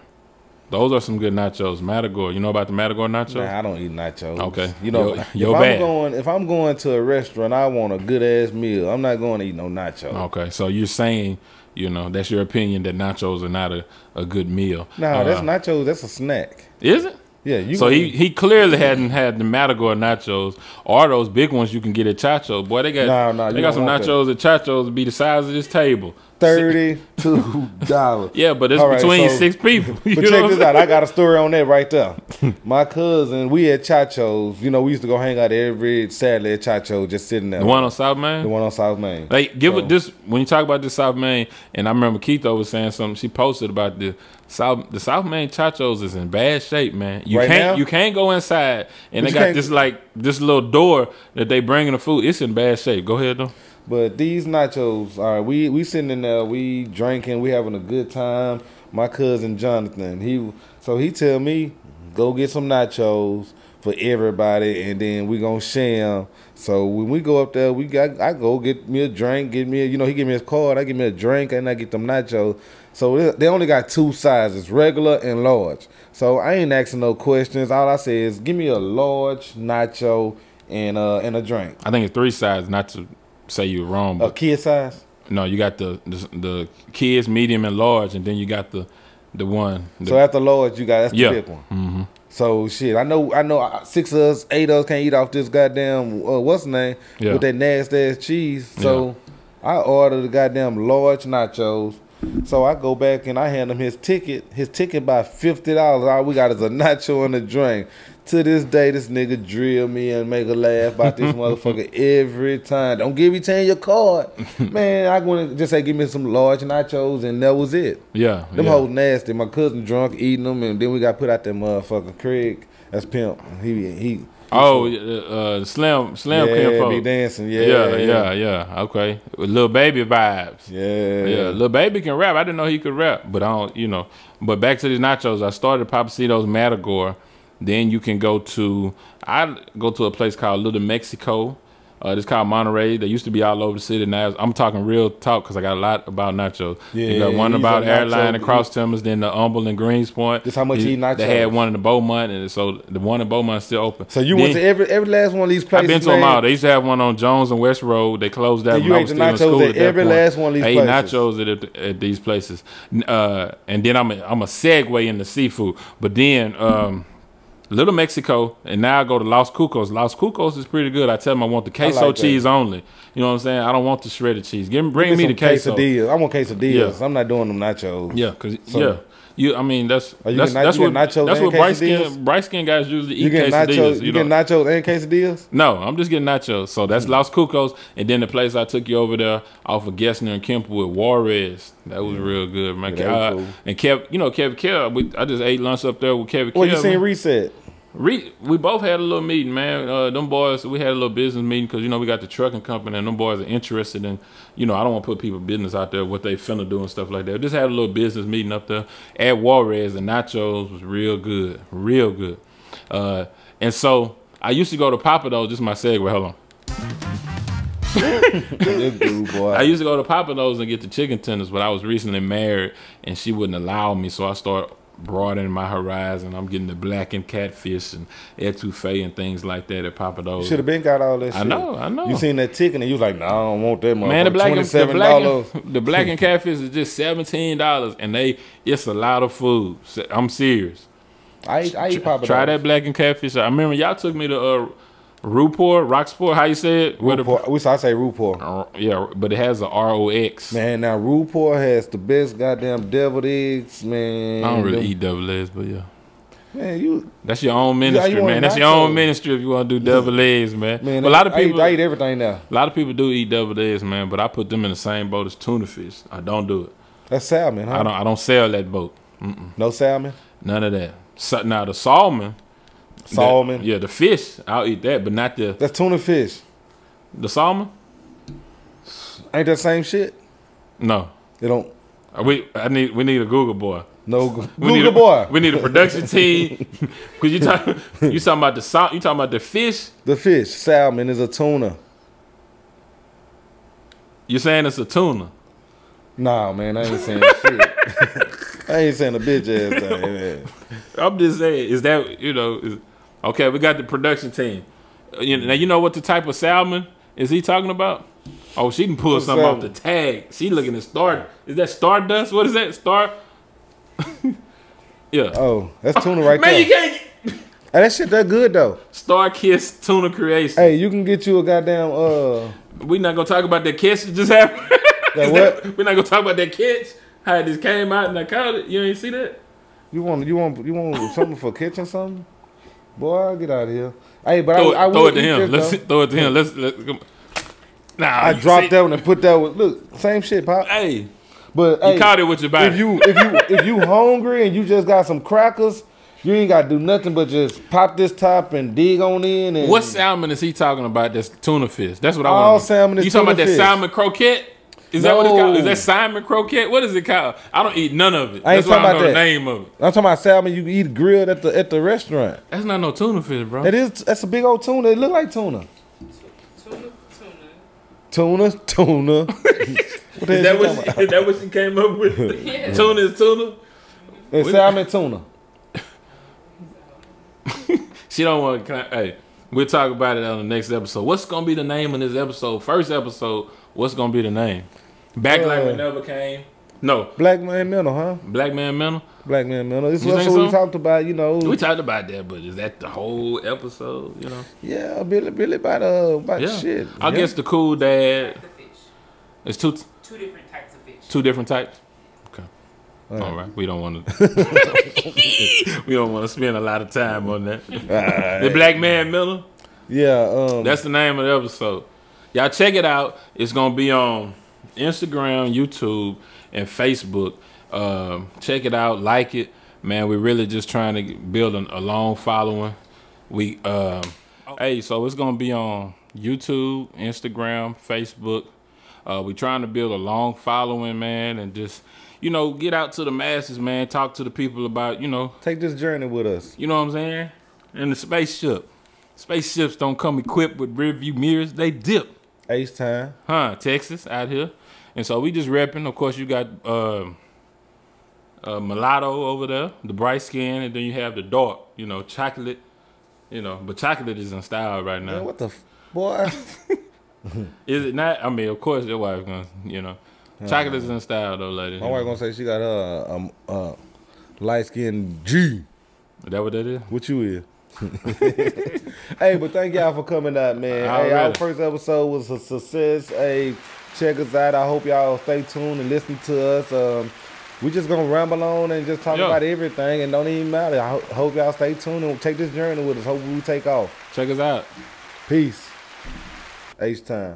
[SPEAKER 2] Those are some good nachos. Matagor. You know about the Matagor nachos?
[SPEAKER 1] Nah, I don't eat nachos.
[SPEAKER 2] Okay.
[SPEAKER 1] you know,
[SPEAKER 2] Yo-
[SPEAKER 1] if
[SPEAKER 2] yo
[SPEAKER 1] I'm going, if I'm going to a restaurant, I want a good ass meal. I'm not going to eat no nachos.
[SPEAKER 2] Okay, so you're saying, you know, that's your opinion that nachos are not a, a good meal.
[SPEAKER 1] No,
[SPEAKER 2] Uh,
[SPEAKER 1] that's nachos. That's a snack.
[SPEAKER 2] Is it?
[SPEAKER 1] Yeah, you.
[SPEAKER 2] So he, he clearly hadn't had the Matagor nachos or those big ones you can get at Chacho. Boy, they got
[SPEAKER 1] No, no,
[SPEAKER 2] they got some nachos at Chacho's to be the size of this table.
[SPEAKER 1] Thirty-two *laughs* dollars.
[SPEAKER 2] Yeah, but it's
[SPEAKER 1] right,
[SPEAKER 2] between
[SPEAKER 1] so-
[SPEAKER 2] six people. *laughs* You
[SPEAKER 1] But check this out. I got a story on that right there. *laughs* My cousin, we at Chacho's. You know, we used to go hang out every Saturday at Chacho's, just sitting there.
[SPEAKER 2] The one on South Main.
[SPEAKER 1] the one on South Main.
[SPEAKER 2] Like, give
[SPEAKER 1] So-
[SPEAKER 2] it this when you talk about this South Main, and I remember Keitho was saying something. She posted about the South the South Main Chachos is in bad shape, man. You
[SPEAKER 1] Right
[SPEAKER 2] can't
[SPEAKER 1] now?
[SPEAKER 2] you can't go inside, and
[SPEAKER 1] But
[SPEAKER 2] they got this like this little door that they bringing the food. It's in bad shape. Go ahead though.
[SPEAKER 1] But these nachos, all right, we we sitting in there, we drinking, we having a good time. My cousin Jonathan, he so he tell me go get some nachos for everybody, and then we gonna share 'em. So when we go up there, we got I go get me a drink, get me a, you know he give me his card, I give me a drink, and I get them nachos. So they- only got two sizes, regular and large. So I ain't asking no questions. All I say is give me a large nacho and uh and a drink.
[SPEAKER 2] I think it's three sides. Not to say you're wrong,
[SPEAKER 1] A
[SPEAKER 2] but
[SPEAKER 1] kid size.
[SPEAKER 2] no, you got the, the the kids, medium, and large, and then you got the the one. The,
[SPEAKER 1] So after large, you got that's the
[SPEAKER 2] Yeah.
[SPEAKER 1] big one. So shit, I know, I know, uh, six of us, eight of us can't eat off this goddamn uh, what's the name
[SPEAKER 2] Yeah.
[SPEAKER 1] with that nasty ass cheese. So I ordered the goddamn large nachos. So I go back and I hand him his ticket. His ticket by fifty dollars. All we got is a *laughs* nacho and a drink. To this day, this nigga drill me and make a laugh about this *laughs* motherfucker every time. Don't give me ten your card, *laughs* man. I want to just say give me some large nachos and that was it.
[SPEAKER 2] yeah,
[SPEAKER 1] Them
[SPEAKER 2] yeah.
[SPEAKER 1] hoes nasty. My cousin drunk eating them, and then we got put out that motherfucker Craig. That's pimp. He he.
[SPEAKER 2] Oh, uh, uh, Slim Slim
[SPEAKER 1] yeah, be dancing. Yeah,
[SPEAKER 2] yeah, yeah, yeah. Okay, little baby vibes.
[SPEAKER 1] yeah,
[SPEAKER 2] Yeah, little baby can rap. I didn't know he could rap, but I don't, you know. But back to these nachos, I started Pappasito's Matagor. Then you can go to, I go to a place called Little Mexico. Uh, it's called Monterey. They used to be all over the city. Now I'm talking real talk because I got a lot about nachos. you got
[SPEAKER 1] Yeah,
[SPEAKER 2] one about airline
[SPEAKER 1] nacho-
[SPEAKER 2] and cross timbers, then the Humble and Greenspoint.
[SPEAKER 1] This how much
[SPEAKER 2] He-
[SPEAKER 1] nachos?
[SPEAKER 2] They had one in the Beaumont, and so the one in Beaumont is still open.
[SPEAKER 1] So you
[SPEAKER 2] Then-
[SPEAKER 1] went to every every last one of these places.
[SPEAKER 2] I've been to them all. They used to have one on Jones and West Road. They closed that
[SPEAKER 1] And
[SPEAKER 2] when
[SPEAKER 1] you
[SPEAKER 2] I was
[SPEAKER 1] the
[SPEAKER 2] still in
[SPEAKER 1] nachos
[SPEAKER 2] school
[SPEAKER 1] at every
[SPEAKER 2] point.
[SPEAKER 1] last one of these
[SPEAKER 2] I ate nachos at, at these places. Uh, and then I'm a, I'm a segue into seafood. But then um, Little Mexico, and now I go to Los Cucos. Los Cucos is pretty good. I tell them I want the queso
[SPEAKER 1] like
[SPEAKER 2] cheese only. You know what I'm saying? I don't want the shredded cheese. Give me, bring
[SPEAKER 1] Give
[SPEAKER 2] me
[SPEAKER 1] some
[SPEAKER 2] the queso.
[SPEAKER 1] quesadillas. I want quesadillas.
[SPEAKER 2] Yeah.
[SPEAKER 1] I'm not doing them nachos.
[SPEAKER 2] Yeah, cause
[SPEAKER 1] So-
[SPEAKER 2] yeah. You, I mean, that's that's, that's what
[SPEAKER 1] nachos
[SPEAKER 2] that's what bright skin bright skin guys usually eat
[SPEAKER 1] You get
[SPEAKER 2] quesadillas.
[SPEAKER 1] nachos. You,
[SPEAKER 2] you
[SPEAKER 1] get nachos and quesadillas.
[SPEAKER 2] No, I'm just getting nachos. So that's hmm. Los Cucos, and then the place I took you over there off of Gessner and Kempwood Juarez. That was real good, man.
[SPEAKER 1] Yeah, cool.
[SPEAKER 2] And Kev, you know Kill. We, I just ate lunch up there with Kevin
[SPEAKER 1] Well,
[SPEAKER 2] Kill.
[SPEAKER 1] you seen
[SPEAKER 2] man.
[SPEAKER 1] reset?
[SPEAKER 2] Re, we both had a little meeting, man. Uh, them boys, we had a little business meeting because you know we got the trucking company, and them boys are interested in, you know, I don't want to put people business out there what they finna do and stuff like that. Just had a little business meeting up there at Juarez, and nachos was real good, real good. Uh, and so I used to go to Pappadeaux. Just my segue. Hold on. *laughs*
[SPEAKER 1] dude.
[SPEAKER 2] I used to go to Pappadeaux's and get the chicken tenders, but I was recently married and she wouldn't allow me, so I started broadening my horizon. I'm getting the blackened catfish and etouffee and things like that at Pappadeaux's.
[SPEAKER 1] Should have been got all that shit.
[SPEAKER 2] I know, I know.
[SPEAKER 1] You seen that ticket and you was like, nah, I don't want that motherfucker.
[SPEAKER 2] Man, the black and, the black and, *laughs* the black and *laughs* catfish is just seventeen dollars, and they it's a lot of food. I'm serious.
[SPEAKER 1] I eat, I eat
[SPEAKER 2] Try that black and catfish. I remember y'all took me to uh, Ruport, Rocksport. How you say it? The-
[SPEAKER 1] Rouxpour. We I say Rouxpour.
[SPEAKER 2] uh, yeah, but it has a R O X.
[SPEAKER 1] Man, now Rouxpour has the best goddamn deviled eggs, man.
[SPEAKER 2] I don't really
[SPEAKER 1] Them-
[SPEAKER 2] eat double eggs, but yeah.
[SPEAKER 1] Man, you
[SPEAKER 2] That's your own ministry,
[SPEAKER 1] want
[SPEAKER 2] man. That's your own ministry if you want to do double *laughs* eggs, man.
[SPEAKER 1] man.
[SPEAKER 2] a lot of
[SPEAKER 1] I eat-
[SPEAKER 2] people,
[SPEAKER 1] I eat, everything now.
[SPEAKER 2] a lot of people do eat double eggs, man. But I put them in the same boat as tuna fish. I don't do it.
[SPEAKER 1] That's salmon, huh?
[SPEAKER 2] I don't. I don't sell that boat.
[SPEAKER 1] No salmon.
[SPEAKER 2] None of that. So, now the salmon, the-
[SPEAKER 1] Salmon.
[SPEAKER 2] yeah, the fish, I'll eat that, but not the
[SPEAKER 1] That's tuna fish.
[SPEAKER 2] the salmon.
[SPEAKER 1] Ain't that same shit?
[SPEAKER 2] No,
[SPEAKER 1] They don't.
[SPEAKER 2] Uh, we I need we need a Google boy.
[SPEAKER 1] No. *laughs*
[SPEAKER 2] We need
[SPEAKER 1] Google
[SPEAKER 2] a,
[SPEAKER 1] boy.
[SPEAKER 2] We need a production team. *laughs* Cause you talk *laughs* you talking about the salt. You talking about the fish.
[SPEAKER 1] The fish, salmon, is a tuna.
[SPEAKER 2] You're saying it's a tuna.
[SPEAKER 1] Nah, man, I ain't saying shit. I ain't saying a bitch ass thing, man.
[SPEAKER 2] I'm just saying, is that you know? Is, okay, we got the production team. Uh, You know, now you know what the type of salmon is he talking about? Oh, she can pull
[SPEAKER 1] What
[SPEAKER 2] something off the tag. She looking at star. Is that stardust? What is that? Star? *laughs* yeah.
[SPEAKER 1] Oh, that's tuna right
[SPEAKER 2] Man, *laughs*
[SPEAKER 1] there.
[SPEAKER 2] Man, you can't.
[SPEAKER 1] Hey, that shit that good though.
[SPEAKER 2] StarKist Tuna Creation.
[SPEAKER 1] Hey, you can get you a goddamn uh
[SPEAKER 2] We not gonna talk about that kiss that just happened. *laughs* Is
[SPEAKER 1] what?
[SPEAKER 2] that- we're not gonna talk about that catch. How it just came out and I caught it. You ain't see that?
[SPEAKER 1] You want you want you want something for catching something? Boy, get out of here. Hey, but
[SPEAKER 2] Throw,
[SPEAKER 1] I, I
[SPEAKER 2] it, throw it to him.
[SPEAKER 1] this,
[SPEAKER 2] Let's throw it to him. Let's let. Come. Nah,
[SPEAKER 1] I dropped
[SPEAKER 2] see-
[SPEAKER 1] that one and put that one. Look, same shit, pop.
[SPEAKER 2] Hey,
[SPEAKER 1] But
[SPEAKER 2] you
[SPEAKER 1] hey,
[SPEAKER 2] caught it with your body.
[SPEAKER 1] if you if you if you hungry and you just got some crackers, you ain't got to do nothing but just pop this top and dig on in. And
[SPEAKER 2] What salmon is he talking about? That's tuna fish. That's what I want.
[SPEAKER 1] All salmon is
[SPEAKER 2] You talking about
[SPEAKER 1] tuna
[SPEAKER 2] that salmon croquette? Is that what it's called? Is that Simon croquette? What is it called? I don't eat none of it.
[SPEAKER 1] I ain't
[SPEAKER 2] That's why I
[SPEAKER 1] talking
[SPEAKER 2] know
[SPEAKER 1] about
[SPEAKER 2] the
[SPEAKER 1] that.
[SPEAKER 2] name of it.
[SPEAKER 1] I'm talking about salmon you eat grilled at the at the restaurant.
[SPEAKER 2] That's not no tuna fish, bro.
[SPEAKER 1] That is that's a big old tuna. It look like tuna.
[SPEAKER 5] Tuna, tuna.
[SPEAKER 1] Tuna, tuna. *laughs* what the
[SPEAKER 2] Is that
[SPEAKER 1] you
[SPEAKER 2] what she, is that what she came up with? *laughs*
[SPEAKER 5] Yeah.
[SPEAKER 2] tuna is tuna.
[SPEAKER 1] It's salmon tuna. *laughs*
[SPEAKER 2] She don't want to. Hey, we'll talk about it on the next episode. What's gonna be the name of this episode? First episode. What's gonna be the name? Back like we
[SPEAKER 1] Uh,
[SPEAKER 2] never came. No,
[SPEAKER 1] Black man mental, huh?
[SPEAKER 2] Black Man Mental.
[SPEAKER 1] Black man mental. This is
[SPEAKER 2] think
[SPEAKER 1] what we talked about. You know.
[SPEAKER 2] We talked about that, but is that the whole episode? You know.
[SPEAKER 1] yeah, Billy, Billy about uh about
[SPEAKER 2] Yeah.
[SPEAKER 1] shit.
[SPEAKER 2] I
[SPEAKER 1] yeah.
[SPEAKER 2] guess the cool dad.
[SPEAKER 5] Types fish.
[SPEAKER 2] It's two
[SPEAKER 5] Two different types of fish.
[SPEAKER 2] two different types. Okay.
[SPEAKER 1] All
[SPEAKER 2] All right. We don't want to. *laughs* *laughs* we don't want to spend a lot of time on that. The Black Man Miller.
[SPEAKER 1] Yeah. Um.
[SPEAKER 2] That's the name of the episode. Y'all check it out. It's gonna be on Instagram, YouTube, and Facebook. Um, check it out, like it, man. We're really just trying to build a, a long following. We, um, hey, so it's gonna be on YouTube, Instagram, Facebook. Uh, we're trying to build a long following, man, and just you know get out to the masses, man. Talk to the people about you know
[SPEAKER 1] take this journey with us.
[SPEAKER 2] you know what I'm saying? In the spaceship. Spaceships don't come equipped with rear view mirrors. They dip.
[SPEAKER 1] Ace time.
[SPEAKER 2] Huh, Texas out here. And so we just repping. Of course, you got um uh, mulatto over there, the bright skin, and then you have the dark, you know, chocolate. You know, but chocolate is in style right now.
[SPEAKER 1] Man, what the f- boy? *laughs* *laughs*
[SPEAKER 2] Is it not? I mean, of course, your wife gonna, you know, chocolate is in style though, lady.
[SPEAKER 1] My wife gonna say she got her um uh light skin G.
[SPEAKER 2] Is that what that is?
[SPEAKER 1] What you is? *laughs* hey, but thank y'all for coming out, man. Hey, our first episode was a success. Hey, check us out. I hope y'all stay tuned and listen to us. Um, we just gonna ramble on and just talk
[SPEAKER 2] Yeah.
[SPEAKER 1] about everything, and don't even matter. I ho- hope y'all stay tuned and take this journey with us. Hope we take off.
[SPEAKER 2] Check us out.
[SPEAKER 1] Peace. H time.